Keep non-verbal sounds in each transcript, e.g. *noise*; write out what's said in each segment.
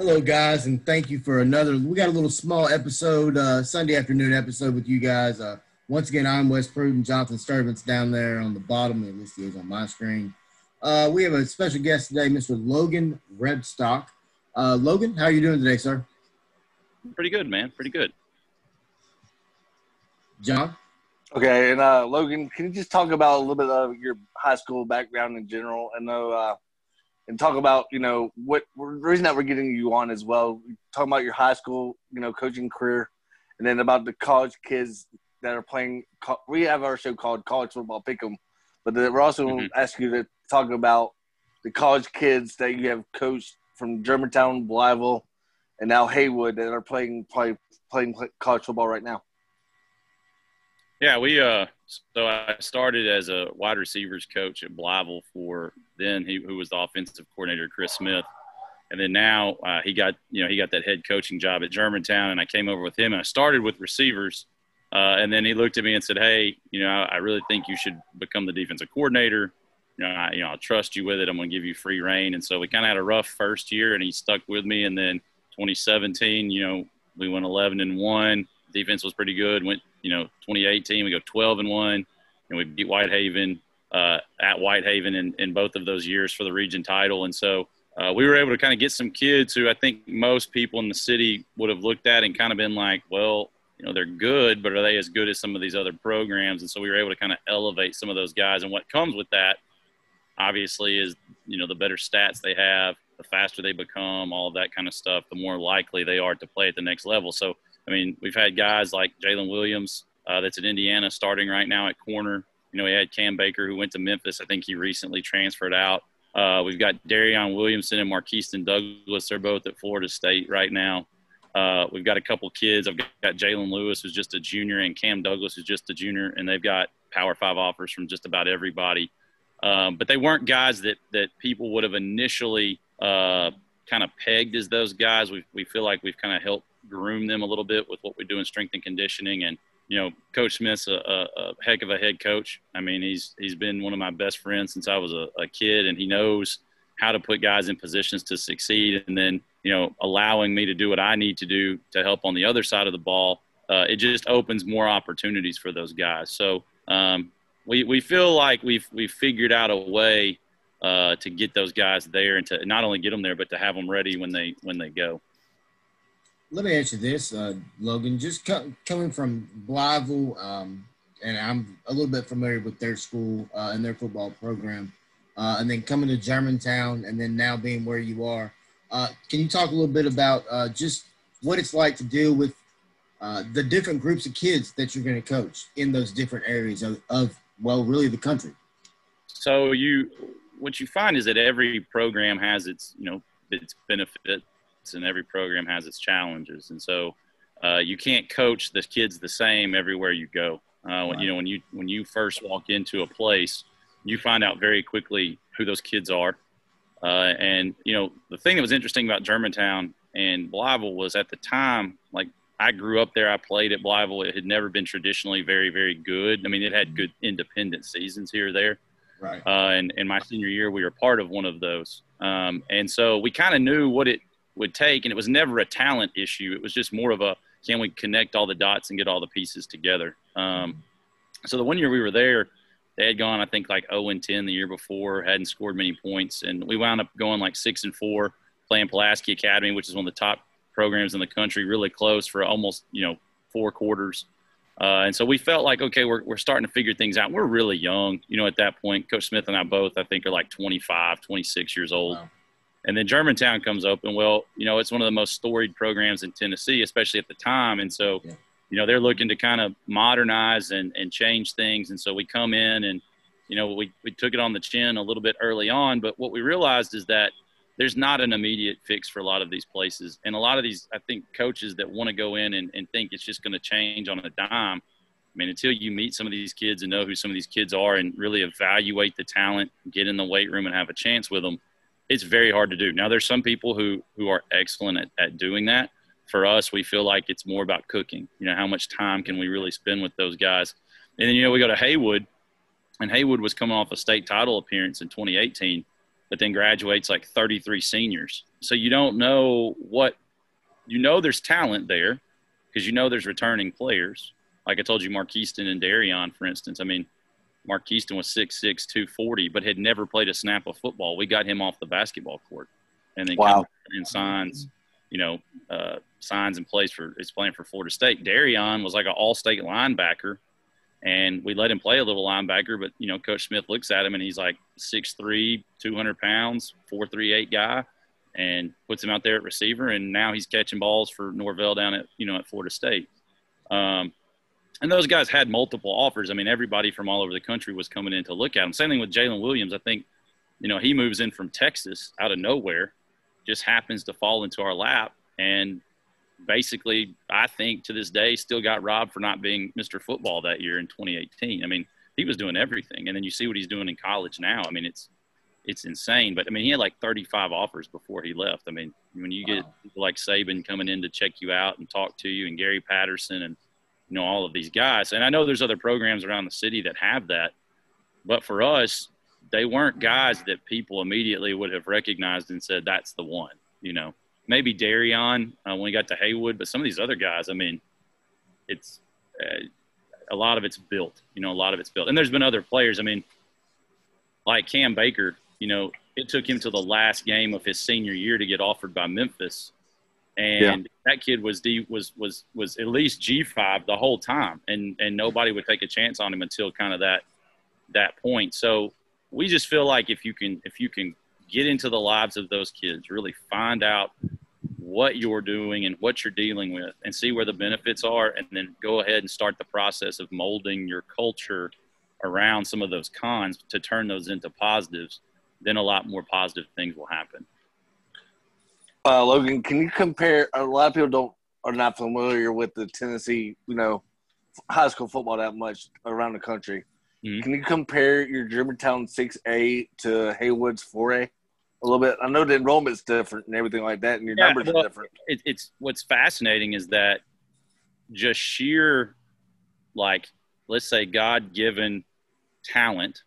Hello, guys, and thank you for another. We got a little small episode, uh, Sunday afternoon episode with you guys. Uh, once again, I'm Wes Pruden. Jonathan Sturvant's down there on the bottom. At least he is on my screen. Uh, we have a special guest today, Mr. Logan Redstock. Uh, Logan, how are you doing today, sir? Pretty good, man. Pretty good. John? Okay, and uh, Logan, can you just talk about a little bit of your high school background in general? I know, uh, and talk about you know what the reason that we're getting you on as well. Talking about your high school, you know, coaching career, and then about the college kids that are playing. We have our show called College Football Pick'em, but we're also mm-hmm. asking you to talk about the college kids that you have coached from Germantown, Blytheville, and now Haywood that are playing play, playing college football right now. Yeah, we uh so I started as a wide receivers coach at Blytheville for then he who was the offensive coordinator Chris Smith. And then now uh, he got you know he got that head coaching job at Germantown, and I came over with him, and I started with receivers, uh, and then he looked at me and said, "Hey, you know, I really think you should become the defensive coordinator. You know, I, you know, I'll trust you with it. I'm going to give you free reign." And so we kind of had a rough first year, and he stuck with me. And then 2017, you know, we went 11 and one. Defense was pretty good. Went you know 2018 we go 12 and one, and we beat Whitehaven uh, at Whitehaven in, in both of those years for the region title. And so uh, we were able to kind of get some kids who I think most people in the city would have looked at and kind of been like, well, you know, they're good, but are they as good as some of these other programs? And so we were able to kind of elevate some of those guys. And what comes with that, obviously, is, you know, the better stats they have, the faster they become, all of that kind of stuff, the more likely they are to play at the next level. So I mean, we've had guys like Jalen Williams uh, that's at Indiana starting right now at corner. You know, we had Cam Baker who went to Memphis. I think he recently transferred out. Uh, we've got Darion Williamson and Markeston Douglas. They're both at Florida State right now. Uh, we've got a couple kids. I've got, got Jalen Lewis, who's just a junior, and Cam Douglas, who's just a junior, and they've got Power Five offers from just about everybody. Um, but they weren't guys that that people would have initially uh, kind of pegged as those guys. We we feel like we've kind of helped groom them a little bit with what we do in strength and conditioning. And you know, Coach Smith's a, a, a heck of a head coach. I mean, he's he's been one of my best friends since I was a, a kid, and he knows how to put guys in positions to succeed. And then you know, allowing me to do what I need to do to help on the other side of the ball. Uh, it just opens more opportunities for those guys. So um, we, we feel like we've we've figured out a way uh, to get those guys there and to not only get them there, but to have them ready when they when they go let me ask you this, uh, Logan. Just co- coming from Blytheville, um, and I'm a little bit familiar with their school uh, and their football program, uh, and then coming to Germantown, and then now being where you are. Uh, can you talk a little bit about uh, just what it's like to deal with uh, the different groups of kids that you're going to coach in those different areas of, of, well, really the country? So you, what you find is that every program has its, you know, its and every program has its challenges. And so uh, you can't coach the kids the same everywhere you go. Uh, when, You know, when you when you first walk into a place, you find out very quickly who those kids are. Uh, and you know, the thing that was interesting about Germantown and Blytheville was at the time, like I grew up there. I played at Blytheville. It had never been traditionally very, very good. I mean, it had good independent seasons here or there. Right. Uh, and in my senior year, we were part of one of those. Um, and so we kind of knew what it would take. And it was never a talent issue. It was just more of a can we connect all the dots and get all the pieces together. Um, so the one year we were there, they had gone I think like 0 and 10 the year before, hadn't scored many points, and we wound up going like six and four, playing Pulaski Academy, which is one of the top programs in the country, really close for almost you know four quarters. Uh, and so we felt like, okay, we're, we're starting to figure things out. We're really young, you know, at that point. Coach Smith and I both, I think, are like 25, 26 years old. Wow. And then Germantown comes open. Well, you know, it's one of the most storied programs in Tennessee, especially at the time. And so, yeah. you know, they're looking to kind of modernize and, and change things. And so we come in and, you know, we, we took it on the chin a little bit early on. But what we realized is that there's not an immediate fix for a lot of these places. And a lot of these, I think, coaches that want to go in and, and think it's just going to change on a dime. I mean, until you meet some of these kids and know who some of these kids are and really evaluate the talent, get in the weight room and have a chance with them, it's very hard to do. Now, there's some people who who are excellent at, at doing that. For us, we feel like it's more about cooking. You know, how much time can we really spend with those guys? And then you know we go to Haywood, and Haywood was coming off a state title appearance in 2018, but then graduates like 33 seniors. So you don't know what you know. There's talent there because you know there's returning players. Like I told you, Markeston and Darion, for instance. I mean, Markeston was 6'6", 240, but had never played a snap of football. We got him off the basketball court, and then wow. in signs, you know, uh, signs and plays for is playing for Florida State. Darion was like an all-state linebacker, and we let him play a little linebacker. But you know, Coach Smith looks at him and he's like 6'3", 200 pounds, four three eight guy, and puts him out there at receiver. And now he's catching balls for Norvell down at you know at Florida State. Um, and those guys had multiple offers. I mean, everybody from all over the country was coming in to look at him. Same thing with Jalen Williams. I think, you know, he moves in from Texas out of nowhere, just happens to fall into our lap, and basically, I think to this day, still got robbed for not being Mr. Football that year in 2018. I mean, he was doing everything, and then you see what he's doing in college now. I mean, it's it's insane. But I mean, he had like 35 offers before he left. I mean, when you get wow. like Saban coming in to check you out and talk to you, and Gary Patterson, and you know all of these guys, and I know there's other programs around the city that have that, but for us, they weren't guys that people immediately would have recognized and said that's the one. You know, maybe Darion uh, when he got to Haywood, but some of these other guys, I mean, it's uh, a lot of it's built. You know, a lot of it's built, and there's been other players. I mean, like Cam Baker. You know, it took him to the last game of his senior year to get offered by Memphis, and yeah. that kid was was was was at least G five the whole time, and and nobody would take a chance on him until kind of that that point. So we just feel like if you can if you can get into the lives of those kids, really find out what you're doing and what you're dealing with and see where the benefits are and then go ahead and start the process of molding your culture around some of those cons to turn those into positives then a lot more positive things will happen uh, logan can you compare a lot of people don't are not familiar with the tennessee you know high school football that much around the country mm-hmm. can you compare your germantown 6a to haywood's 4a a little bit. I know the enrollment's different and everything like that, and your yeah, numbers well, are different. It, it's what's fascinating is that just sheer, like, let's say, God given talent.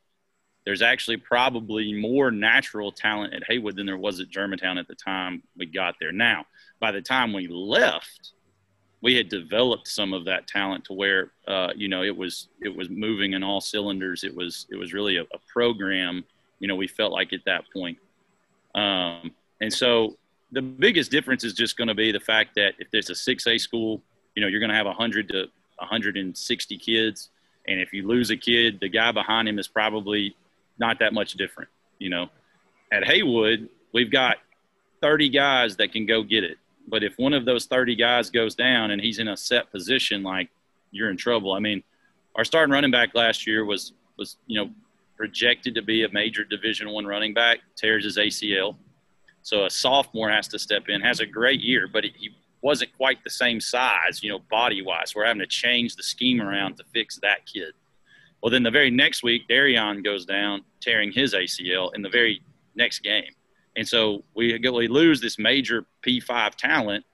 There's actually probably more natural talent at Haywood than there was at Germantown at the time we got there. Now, by the time we left, we had developed some of that talent to where, uh, you know, it was it was moving in all cylinders. It was it was really a, a program. You know, we felt like at that point um, and so the biggest difference is just going to be the fact that if there's a 6A school, you know, you're going to have 100 to 160 kids. And if you lose a kid, the guy behind him is probably not that much different. You know, at Haywood, we've got 30 guys that can go get it. But if one of those 30 guys goes down and he's in a set position, like you're in trouble. I mean, our starting running back last year was was you know projected to be a major Division One running back, tears his ACL. So a sophomore has to step in, has a great year, but he wasn't quite the same size, you know, body wise. We're having to change the scheme around to fix that kid. Well, then the very next week, Darion goes down, tearing his ACL in the very next game. And so we, we lose this major P5 talent,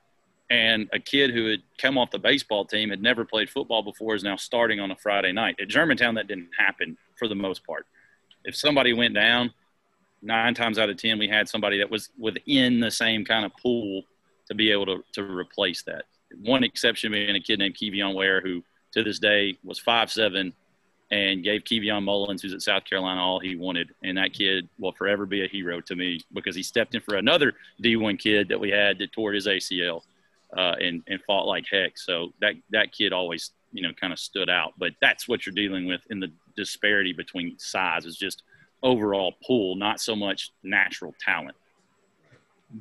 and a kid who had come off the baseball team, had never played football before, is now starting on a Friday night. At Germantown, that didn't happen for the most part if somebody went down, nine times out of ten, we had somebody that was within the same kind of pool to be able to, to replace that. One exception being a kid named Kevion Ware, who to this day was five seven and gave Keveon Mullins, who's at South Carolina, all he wanted. And that kid will forever be a hero to me because he stepped in for another D1 kid that we had that tore his ACL uh, and, and fought like heck. So that, that kid always, you know, kind of stood out. But that's what you're dealing with in the disparity between size is just overall pool, not so much natural talent.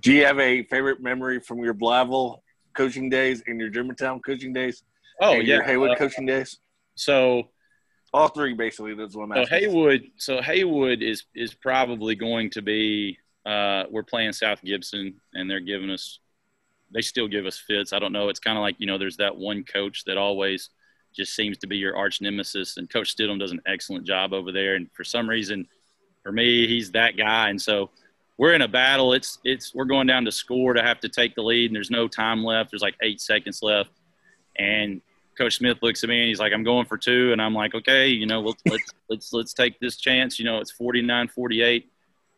Do you have a favorite memory from your Blytheville coaching days and your Germantown coaching days? Oh yeah, your Haywood uh, coaching days. So all three basically. That's what I'm. So Haywood, so Haywood is is probably going to be. Uh, we're playing South Gibson, and they're giving us. They still give us fits. I don't know. It's kind of like you know, there's that one coach that always just seems to be your arch nemesis. And Coach Stidham does an excellent job over there. And for some reason, for me, he's that guy. And so we're in a battle. It's it's we're going down to score to have to take the lead, and there's no time left. There's like eight seconds left, and Coach Smith looks at me and he's like, "I'm going for two. and I'm like, "Okay, you know, let's let's *laughs* let's let's take this chance. You know, it's 49-48."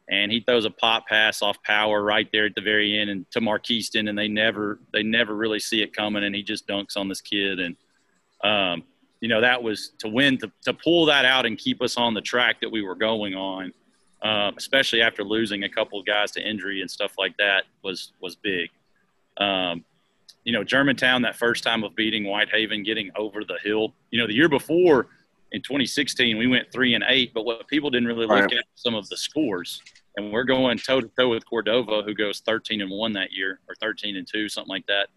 and he throws a pop pass off power right there at the very end and to Markeston, and they never they never really see it coming, and he just dunks on this kid, and um, you know that was to win to, to pull that out and keep us on the track that we were going on, uh, especially after losing a couple of guys to injury and stuff like that was was big. Um, you know, Germantown that first time of beating Whitehaven, getting over the hill. You know, the year before in 2016 we went three and eight, but what people didn't really look right. at some of the scores and we're going toe to toe with Cordova, who goes 13 and one that year, or 13 and two, something like that.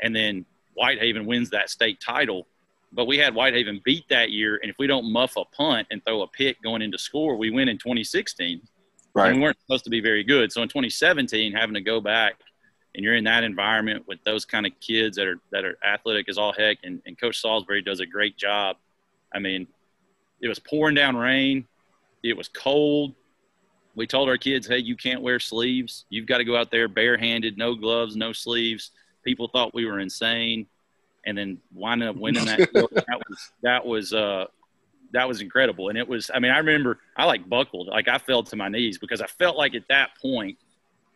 And then Whitehaven wins that state title. But we had Whitehaven beat that year, and if we don't muff a punt and throw a pick going into score, we win in 2016. Right. And we weren't supposed to be very good. So in 2017, having to go back and you're in that environment with those kind of kids that are that are athletic as all heck, and, and Coach Saulsberry does a great job. I mean, it was pouring down rain, it was cold, we told our kids, hey, you can't wear sleeves. You've got to go out there barehanded, no gloves, no sleeves. People thought we were insane, and then winding up winning that. *laughs* that was that was uh, that was incredible, and it was. I mean, I remember I like buckled, like I fell to my knees because I felt like at that point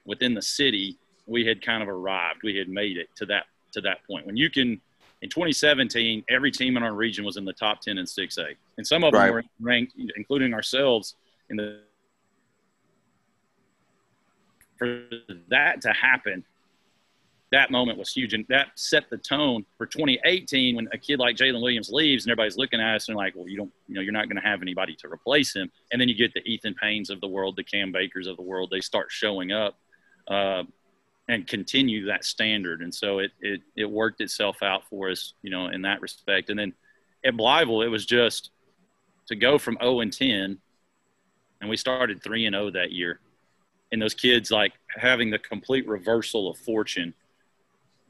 within the city we had kind of arrived. We had made it to that to that point when you can. In 2017, every team in our region was in the top 10 in 6A, and some of them were ranked, including ourselves, in the for that to happen, that moment was huge. And that set the tone for 2018 when a kid like Jalen Williams leaves and everybody's looking at us and like, well, you don't, you know, you're not going to have anybody to replace him. And then you get the Ethan Paynes of the world, the Cam Bakers of the world. They start showing up uh, and continue that standard. And so it, it, it worked itself out for us, you know, in that respect. And then at Blytheville, it was just to go from 0 and 10 and we started 3 and 0 that year and those kids like having the complete reversal of fortune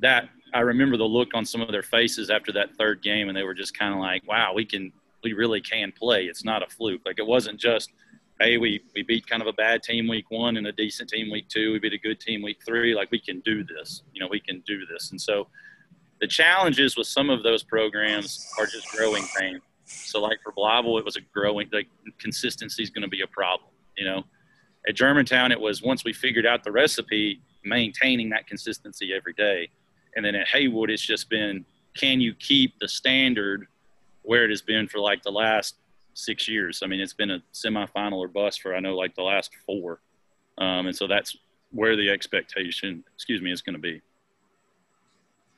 that i remember the look on some of their faces after that third game and they were just kind of like wow we can we really can play it's not a fluke like it wasn't just hey we we beat kind of a bad team week one and a decent team week two. We beat a good team week three. Like we can do this. You know we can do this. And so the challenges with some of those programs are just growing pains so like for Blytheville, it was a growing like consistency is going to be a problem you know? At Germantown, it was once we figured out the recipe, maintaining that consistency every day. And then at Haywood, it's just been can you keep the standard where it has been for like the last six years? I mean, it's been a semifinal or bust for I know like the last four. Um, and so that's where the expectation, excuse me, is going to be.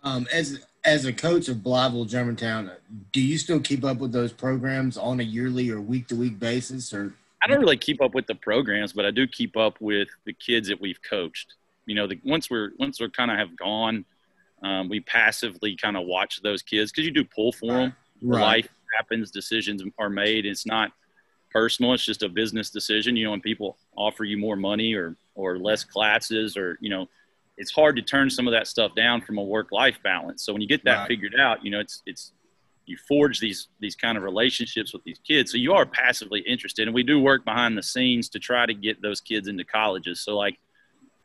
Um, as as a coach of Blytheville Germantown, do you still keep up with those programs on a yearly or week to week basis, or I don't really keep up with the programs, but I do keep up with the kids that we've coached. You know, the, once we're once we're kind of have gone, um, we passively kind of watch those kids because you do pull for them. Right. Life happens, decisions are made. It's not personal; it's just a business decision. You know, when people offer you more money or or less classes, or you know, it's hard to turn some of that stuff down from a work life balance. So when you get that right. figured out, you know, it's it's you forge these these kind of relationships with these kids so you are passively interested and we do work behind the scenes to try to get those kids into colleges so like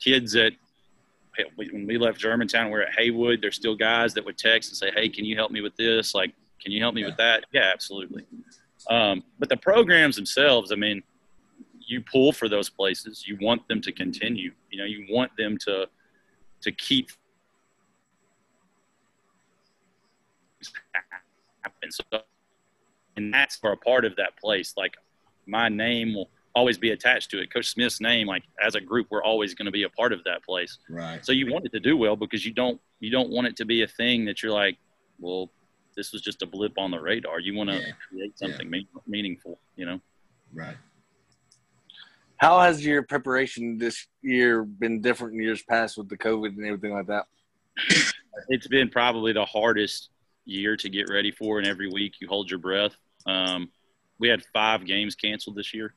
kids that when we left germantown we're at haywood there's still guys that would text and say hey can you help me with this like can you help me yeah. with that yeah absolutely um, but the programs themselves i mean you pull for those places you want them to continue you know you want them to to keep happen. So, and that's for a part of that place. Like my name will always be attached to it. Coach Smith's name, like as a group, we're always going to be a part of that place. Right. So you want it to do well because you don't you don't want it to be a thing that you're like, well, this was just a blip on the radar. You want to yeah. create something yeah. me- meaningful, you know. Right. How has your preparation this year been different in years past with the COVID and everything like that? It's been probably the hardest year to get ready for, and every week you hold your breath. Um, we had five games canceled this year.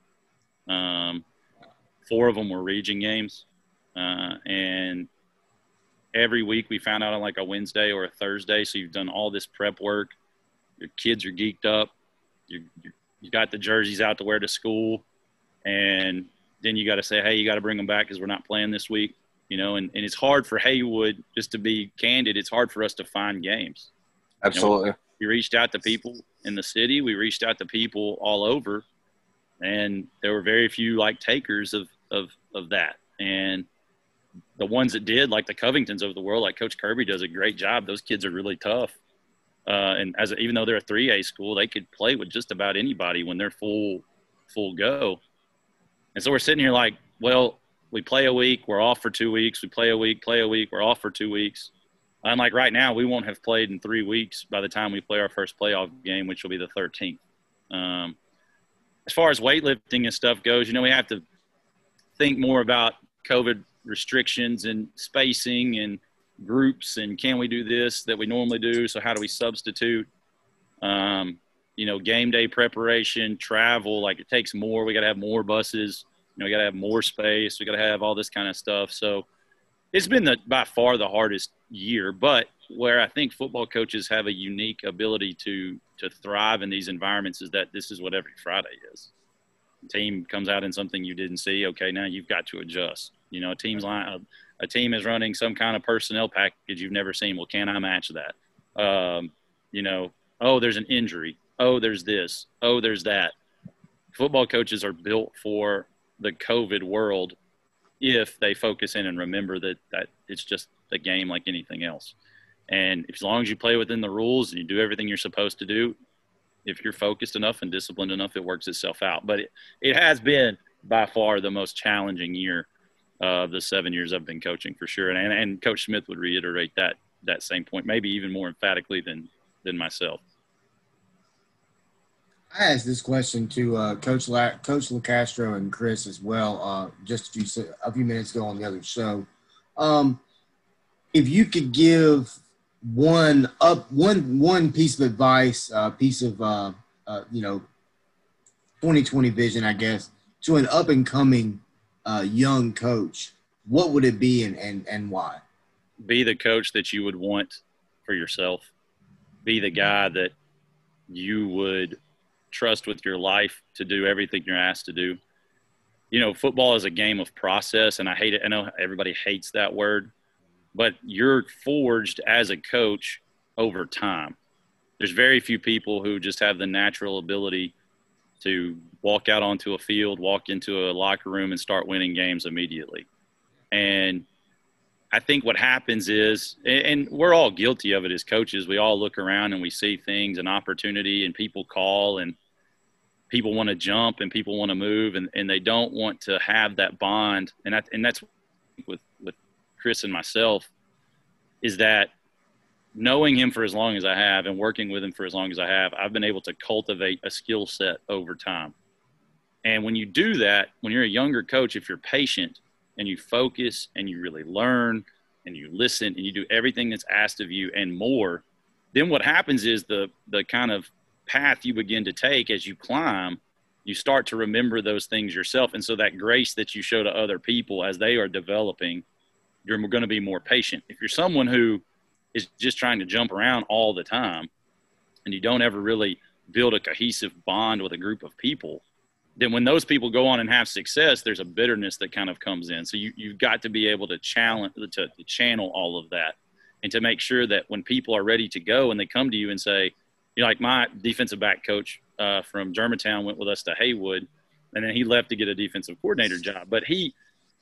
Um, four of them were region games, uh, and every week we found out on like a Wednesday or a Thursday. So you've done all this prep work. Your kids are geeked up. You you got the jerseys out to wear to school, and then you got to say, hey, you got to bring them back because we're not playing this week. You know, and, and it's hard for Haywood, just to be candid, it's hard for us to find games. Absolutely. You know, we reached out to people in the city. We reached out to people all over, and there were very few like takers of of of that. And the ones that did, like the Covingtons of the world, like Coach Kirby does a great job. Those kids are really tough. Uh, and as even though they're a 3A school, they could play with just about anybody when they're full full go. And so we're sitting here like, well, we play a week, we're off for two weeks. We play a week, play a week, we're off for two weeks. Unlike right now, we won't have played in three weeks by the time we play our first playoff game, which will be the 13th. Um, as far as weightlifting and stuff goes, you know, we have to think more about COVID restrictions and spacing and groups and can we do this that we normally do? So how do we substitute? Um, you know, game day preparation, travel, like it takes more. We got to have more buses. You know, we got to have more space. We got to have all this kind of stuff. So it's been the, by far the hardest year, but where I think football coaches have a unique ability to to thrive in these environments is that this is what every Friday is. team comes out in something you didn't see. Okay, now you've got to adjust. You know, a team's line, a, a team is running some kind of personnel package you've never seen. Well, can I match that? Um, you know, oh, there's an injury. Oh, there's this. Oh, there's that. Football coaches are built for the COVID world if they focus in and remember that that it's just a game like anything else. And as long as you play within the rules and you do everything you're supposed to do, if you're focused enough and disciplined enough, it works itself out. But it, it has been by far the most challenging year of the seven years I've been coaching for sure. And, and Coach Smith would reiterate that that same point, maybe even more emphatically than than myself. I asked this question to uh, Coach La- Coach LaCastro and Chris as well, uh, just a few a few minutes ago on the other show. Um, if you could give one up one one piece of advice, uh, piece of uh, uh, you know, 2020 vision, I guess, to an up and coming uh, young coach, what would it be and, and and why? Be the coach that you would want for yourself. Be the guy that you would trust with your life to do everything you're asked to do. You know, football is a game of process, and I hate it. I know everybody hates that word, but you're forged as a coach over time. There's very few people who just have the natural ability to walk out onto a field, walk into a locker room, and start winning games immediately. And I think what happens is, and we're all guilty of it as coaches. We all look around and we see things, and opportunity, and people call, and people want to jump, and people want to move, and, and they don't want to have that bond. And I, and that's with with Chris and myself is that knowing him for as long as I have and working with him for as long as I have, I've been able to cultivate a skill set over time. And when you do that, when you're a younger coach, if you're patient and you focus and you really learn and you listen and you do everything that's asked of you and more, then what happens is the the kind of path you begin to take as you climb you start to remember those things yourself. And so that grace that you show to other people as they are developing, you're going to be more patient. If you're someone who is just trying to jump around all the time and you don't ever really build a cohesive bond with a group of people, then when those people go on and have success, there's a bitterness that kind of comes in. So you, you've got to be able to challenge, to, to channel all of that and to make sure that when people are ready to go and they come to you and say, you know, like my defensive back coach uh, from Germantown went with us to Haywood, and then he left to get a defensive coordinator job. But he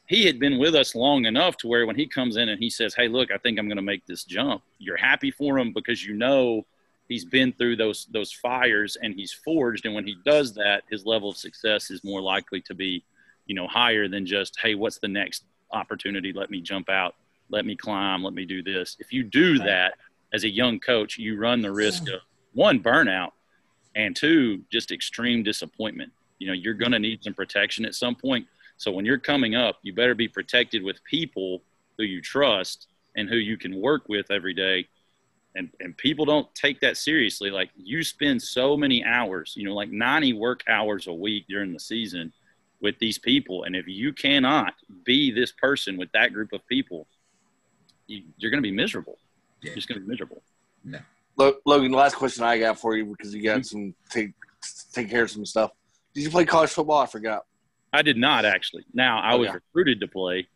he had been with us long enough to where when he comes in and he says, "Hey, look, I think I'm going to make this jump," you're happy for him because you know he's been through those those fires and he's forged. And when he does that, his level of success is more likely to be, you know, higher than just, "Hey, what's the next opportunity? Let me jump out. Let me climb. Let me do this." If you do that as a young coach, you run the risk of one burnout and two just extreme disappointment you know you're going to need some protection at some point so when you're coming up you better be protected with people who you trust and who you can work with every day and and people don't take that seriously like you spend so many hours you know like 90 work hours a week during the season with these people and if you cannot be this person with that group of people you, are going to be miserable yeah. you're just going to be miserable no Logan, the last question I got for you because you got mm-hmm. some take take care of some stuff. Did you play college football? I forgot. I did not actually. Now I oh, was yeah. recruited to play.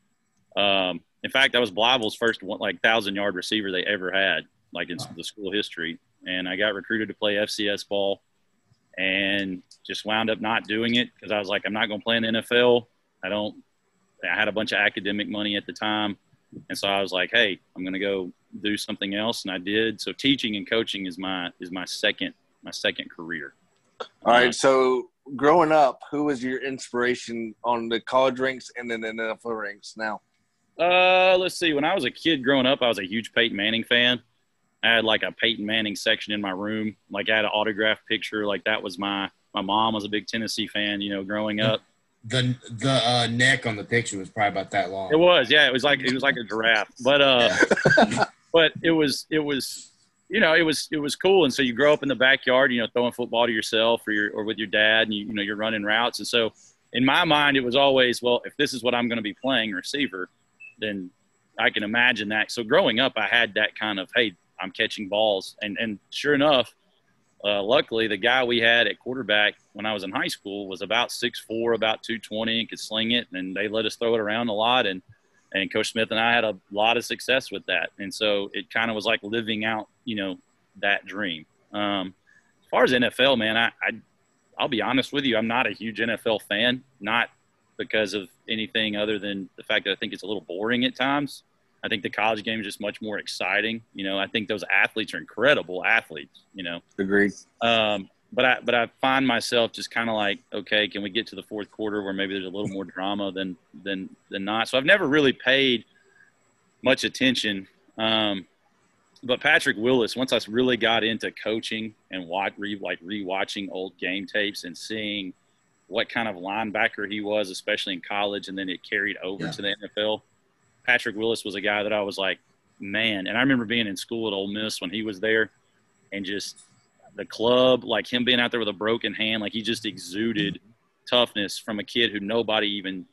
Um, in fact, I was Blytheville's first one, like thousand yard receiver they ever had, like in the school history. And I got recruited to play FCS ball, and just wound up not doing it because I was like, I'm not going to play in the NFL. I don't I had a bunch of academic money at the time, and so I was like, hey, I'm going to go do something else, and I did. So teaching and coaching is my is my second my second career. All right. So growing up, who was your inspiration on the college ranks and then the NFL ranks now? Uh, let's see. When I was a kid growing up, I was a huge Peyton Manning fan. I had like a Peyton Manning section in my room. Like I had an autograph picture. Like that was my my mom was a big Tennessee fan. You know, growing up. The the uh, neck on the picture was probably about that long. It was, yeah. It was like it was like a giraffe, but uh, *laughs* but it was it was you know, it was it was cool. And so you grow up in the backyard, you know, throwing football to yourself or your or with your dad, and you, you know you're running routes. And so in my mind, it was always, well, if this is what I'm going to be playing receiver, then I can imagine that. So growing up, I had that kind of, hey, I'm catching balls, and and sure enough, uh, luckily the guy we had at quarterback when I was in high school was about six four, about 220, and could sling it, and they let us throw it around a lot and and Coach Smith and I had a lot of success with that. And so it kind of was like living out, you know, that dream. Um, as far as NFL, man, I, I I'll be honest with you, I'm not a huge NFL fan, not because of anything other than the fact that I think it's a little boring at times. I think the college game is just much more exciting. You know, I think those athletes are incredible athletes. You know, agreed. Um, but I but I find myself just kind of like, okay, can we get to the fourth quarter where maybe there's a little more drama than than than not? So I've never really paid much attention. Um, but Patrick Willis, once I really got into coaching and watch, re, like rewatching old game tapes and seeing what kind of linebacker he was, especially in college, and then it carried over yeah. to the NFL. Patrick Willis was a guy that I was like, man. And I remember being in school at Ole Miss when he was there, and just the club, like him being out there with a broken hand, like he just exuded toughness from a kid who nobody even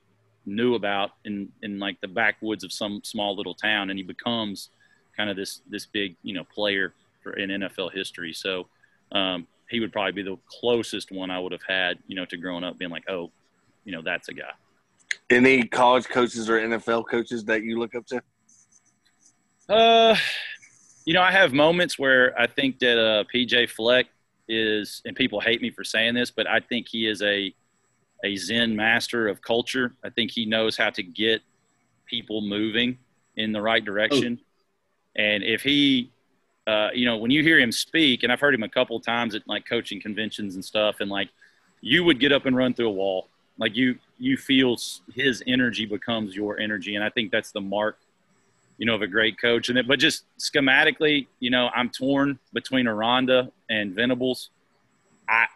knew about in in like the backwoods of some small little town, and he becomes kind of this this big you know player for in NFL history. So um, he would probably be the closest one I would have had you know to growing up being like, oh, you know that's a guy. Any college coaches or NFL coaches that you look up to? Uh, you know, I have moments where I think that uh, PJ Fleck is, and people hate me for saying this, but I think he is a a Zen master of culture. I think he knows how to get people moving in the right direction. Oh. And if he, uh, you know, when you hear him speak, and I've heard him a couple times at like coaching conventions and stuff, and like you would get up and run through a wall. Like you, you feel his energy becomes your energy, and I think that's the mark you know, of a great coach. And it, but just schematically, you know, I'm torn between Aranda and Venables. I,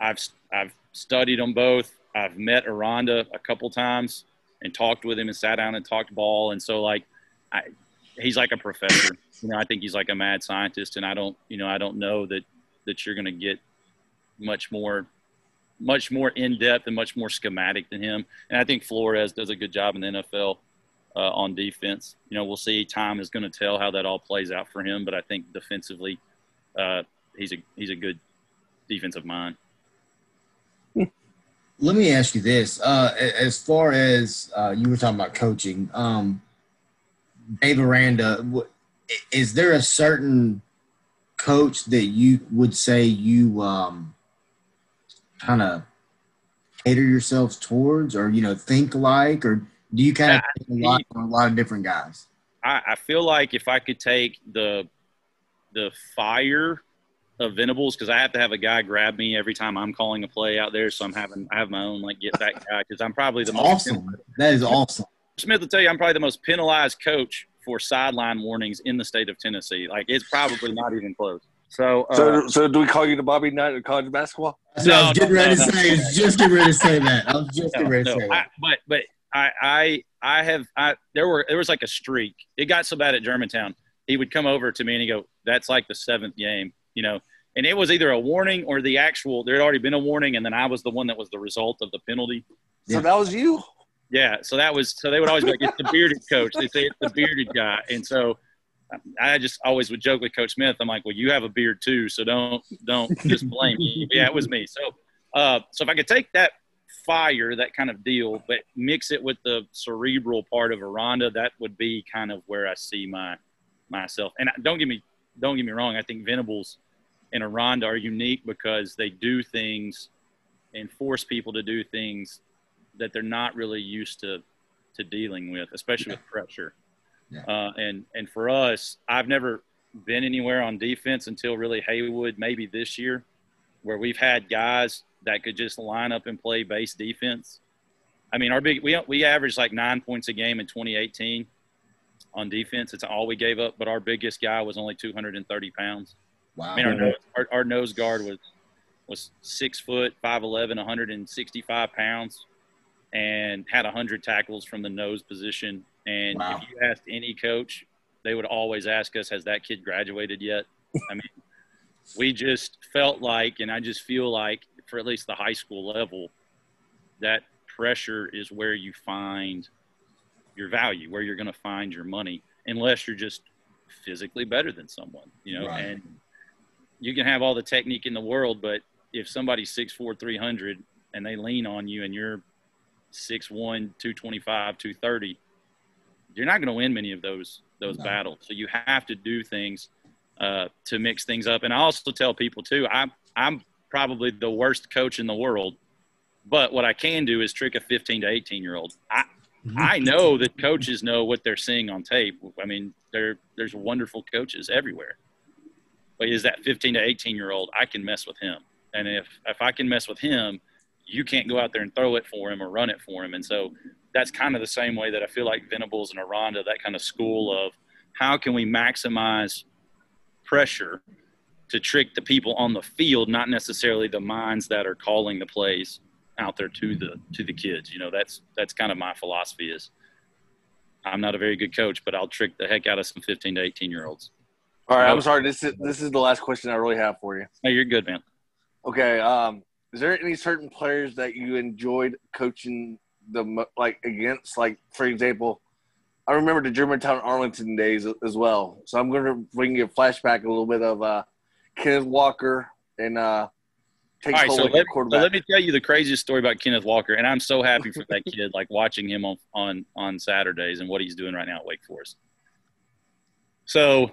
I've I've studied them both. I've met Aranda a couple times and talked with him and sat down and talked ball. And so like, I, he's like a professor. You know, I think he's like a mad scientist. And I don't, you know, I don't know that that you're going to get much more much more in depth and much more schematic than him. And I think Flores does a good job in the NFL uh, on defense. You know, we'll see. Time is going to tell how that all plays out for him, but I think defensively, uh, he's a he's a good defensive mind. Let me ask you this: uh, as far as uh, you were talking about coaching, um, Dave Aranda, is there a certain coach that you would say you um, kind of cater yourselves towards, or you know, think like, or do you kind of a lot a lot of different guys? I, I feel like if I could take the the fire of Venables because I have to have a guy grab me every time I'm calling a play out there. So I'm having I have my own like get back guy because I'm probably the That's most awesome. That is awesome. Smith will tell you I'm probably the most penalized coach for sideline warnings in the state of Tennessee. Like it's probably not even close. So, uh, so, so do we call you the Bobby Knight of college basketball? no, I was getting no, ready no, to say. Just getting ready to say that. I was just getting ready to say that. I, but, but I, I, I have, I, there were, there was like a streak. It got so bad at Germantown. He would come over to me and he go, "That's like the seventh game," you know. And it was either a warning or the actual. There had already been a warning, and then I was the one that was the result of the penalty. So yeah. that was you. Yeah. So that was. So they would always be like, "It's the bearded *laughs* coach." They say it's the bearded guy, and so I just always would joke with Coach Smith. I'm like, "Well, you have a beard too, so don't don't just blame me." Yeah, it was me. So, uh, so if I could take that fire, that kind of deal, but mix it with the cerebral part of Aranda, that would be kind of where I see my myself. And don't get me don't get me wrong, I think Venables and Aranda are unique because they do things and force people to do things that they're not really used to to dealing with, especially yeah. with pressure. Yeah. Uh, and and for us, I've never been anywhere on defense until really Haywood, maybe this year, where we've had guys that could just line up and play base defense. I mean, our big we we averaged like nine points a game in 2018 on defense. It's all we gave up, but our biggest guy was only 230 pounds. Wow. I mean, our nose, our, our nose guard was was six foot, 5'11", 165 pounds, and had 100 tackles from the nose position. And wow. if you asked any coach, they would always ask us, "Has that kid graduated yet?" I mean, we just felt like, and I just feel like, for at least the high school level, that pressure is where you find your value, where you're going to find your money, unless you're just physically better than someone, you know. Right. And you can have all the technique in the world, but if somebody's 6'4", 300 and they lean on you and you're 6'1", 225, 230, you're not going to win many of those those no. battles. So you have to do things uh, to mix things up. And I also tell people too, I'm I'm probably the worst coach in the world, but what I can do is trick a 15 to 18 year old. I mm-hmm. I know that coaches know what they're seeing on tape. I mean, there there's wonderful coaches everywhere. But is that 15 to 18 year old? I can mess with him, and if if I can mess with him, you can't go out there and throw it for him or run it for him. And so that's kind of the same way that I feel like Venables and Aranda, that kind of school of how can we maximize pressure to trick the people on the field, not necessarily the minds that are calling the plays out there to the to the kids. You know, that's that's kind of my philosophy is I'm not a very good coach, but I'll trick the heck out of some 15 to 18 year olds. All right, I'm sorry. This is this is the last question I really have for you. Hey, you're good, man. Okay. Um, is there any certain players that you enjoyed coaching the like against? Like for example, I remember the Germantown Arlington days as well. So I'm going to bring you a flashback a little bit of uh, Kenneth Walker and uh, take All right, so let, so let me tell you the craziest story about Kenneth Walker, and I'm so happy for that *laughs* kid. Like watching him on on on Saturdays and what he's doing right now at Wake Forest. So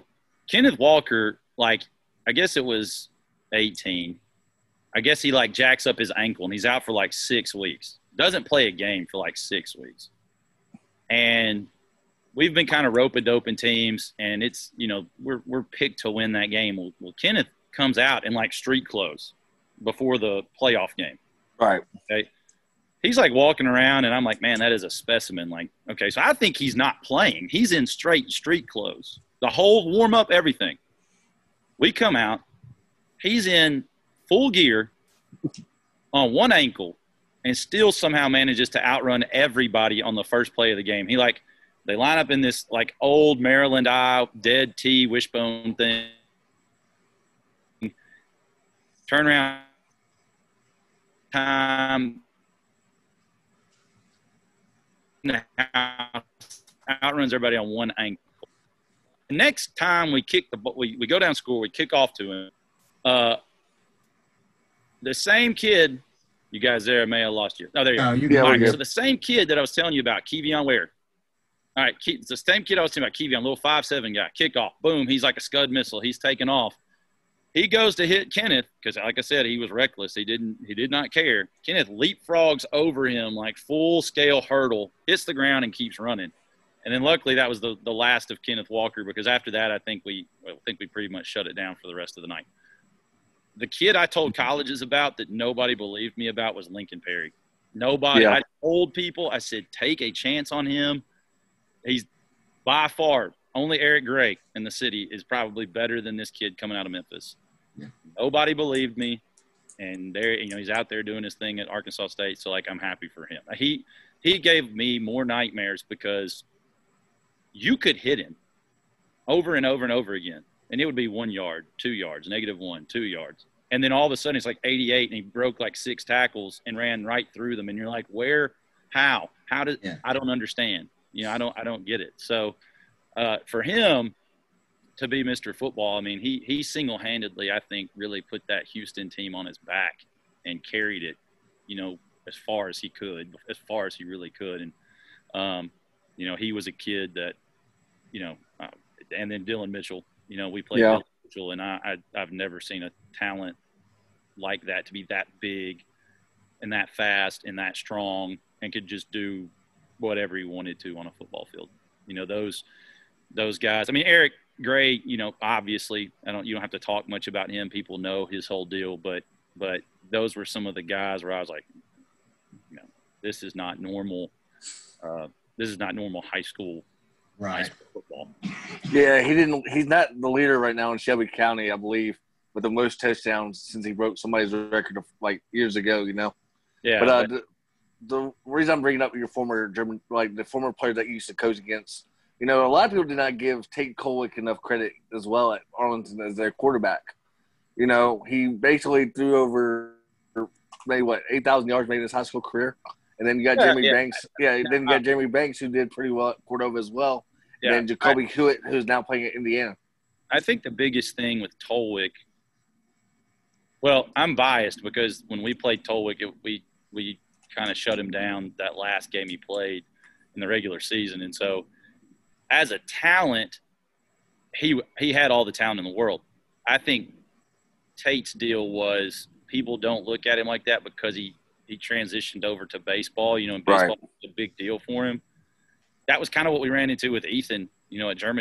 Kenneth Walker, like, I guess it was 18. I guess he like jacks up his ankle and he's out for like six weeks. Doesn't play a game for like six weeks. And we've been kind of rope a doping teams, and it's you know we're we're picked to win that game. Well, well, Kenneth comes out in like street clothes before the playoff game. Right. Okay. He's like walking around, and I'm like, man, that is a specimen. Like, okay, so I think he's not playing. He's in straight street clothes the whole warm up, everything. We come out, he's in full gear on one ankle and still somehow manages to outrun everybody on the first play of the game. He like they line up in this like old Maryland eye dead T wishbone thing. Turn around time outruns everybody on one ankle. The next time we kick the we, we go down school, we kick off to him. Uh, the same kid, you guys there may have lost you. Oh, there you go. Oh, you right, so the same kid that I was telling you about, Kevion Ware. All right, it's the same kid I was talking about, Kevion, little five seven guy. Kickoff, boom, he's like a scud missile. He's taking off. He goes to hit Kenneth because, like I said, he was reckless. He didn't. He did not care. Kenneth leapfrogs over him like full scale hurdle, hits the ground, and keeps running. And then luckily that was the, the last of Kenneth Walker because after that I think we I think we pretty much shut it down for the rest of the night. The kid I told mm-hmm. colleges about that nobody believed me about was Lincoln Pare. Nobody. Yeah. I told people I said take a chance on him. He's by far only Eric Gray in the city is probably better than this kid coming out of Memphis. Yeah. Nobody believed me, and there you know he's out there doing his thing at Arkansas State. So like I'm happy for him. He he gave me more nightmares because you could hit him over and over and over again, and it would be one yard, two yards, negative one, two yards. And then all of a sudden it's like 88 and he broke like six tackles and ran right through them. And you're like, where, how, how did, yeah. I don't understand. You know, I don't, I don't get it. So uh, for him to be Mr. Football, I mean, he, he single-handedly, I think really put that Houston team on his back and carried it, you know, as far as he could, as far as he really could. And, um, you know, he was a kid that you know, uh, and then Dylan Mitchell. You know, we played yeah. Mitchell, and I, I I've never seen a talent like that to be that big and that fast and that strong and could just do whatever he wanted to on a football field. You know, those those guys. I mean, Eric Gray. You know, obviously, I don't. You don't have to talk much about him. People know his whole deal. But but those were some of the guys where I was like, you know, this is not normal. Uh, this is not normal high school Right. football. Yeah, he didn't. He's not the leader right now in Shelby County, I believe, with the most touchdowns since he broke somebody's record of like years ago. You know. Yeah, but uh, but- the, the reason I'm bringing up your former German, like the former player that you used to coach against, you know, a lot of people did not give Tate Kolick enough credit as well at Arlington as their quarterback. You know, he basically threw over maybe what eight thousand yards maybe in his high school career, and then you got Yeah, Jeremy yeah. Banks. Yeah, then you got Jeremy Banks who did pretty well at Cordova as well, yeah, and then Jacoby Hewitt who's now playing at Indiana. I think the biggest thing with Tolwick, well, I'm biased because when we played Tolwick, it, we we kind of shut him down that last game he played in the regular season, and so as a talent, he he had all the talent in the world. I think Tate's deal was people don't look at him like that because he he transitioned over to baseball. You know, and Right. baseball was a big deal for him. That was kind of what we ran into with Ethan. You know, at Germantown.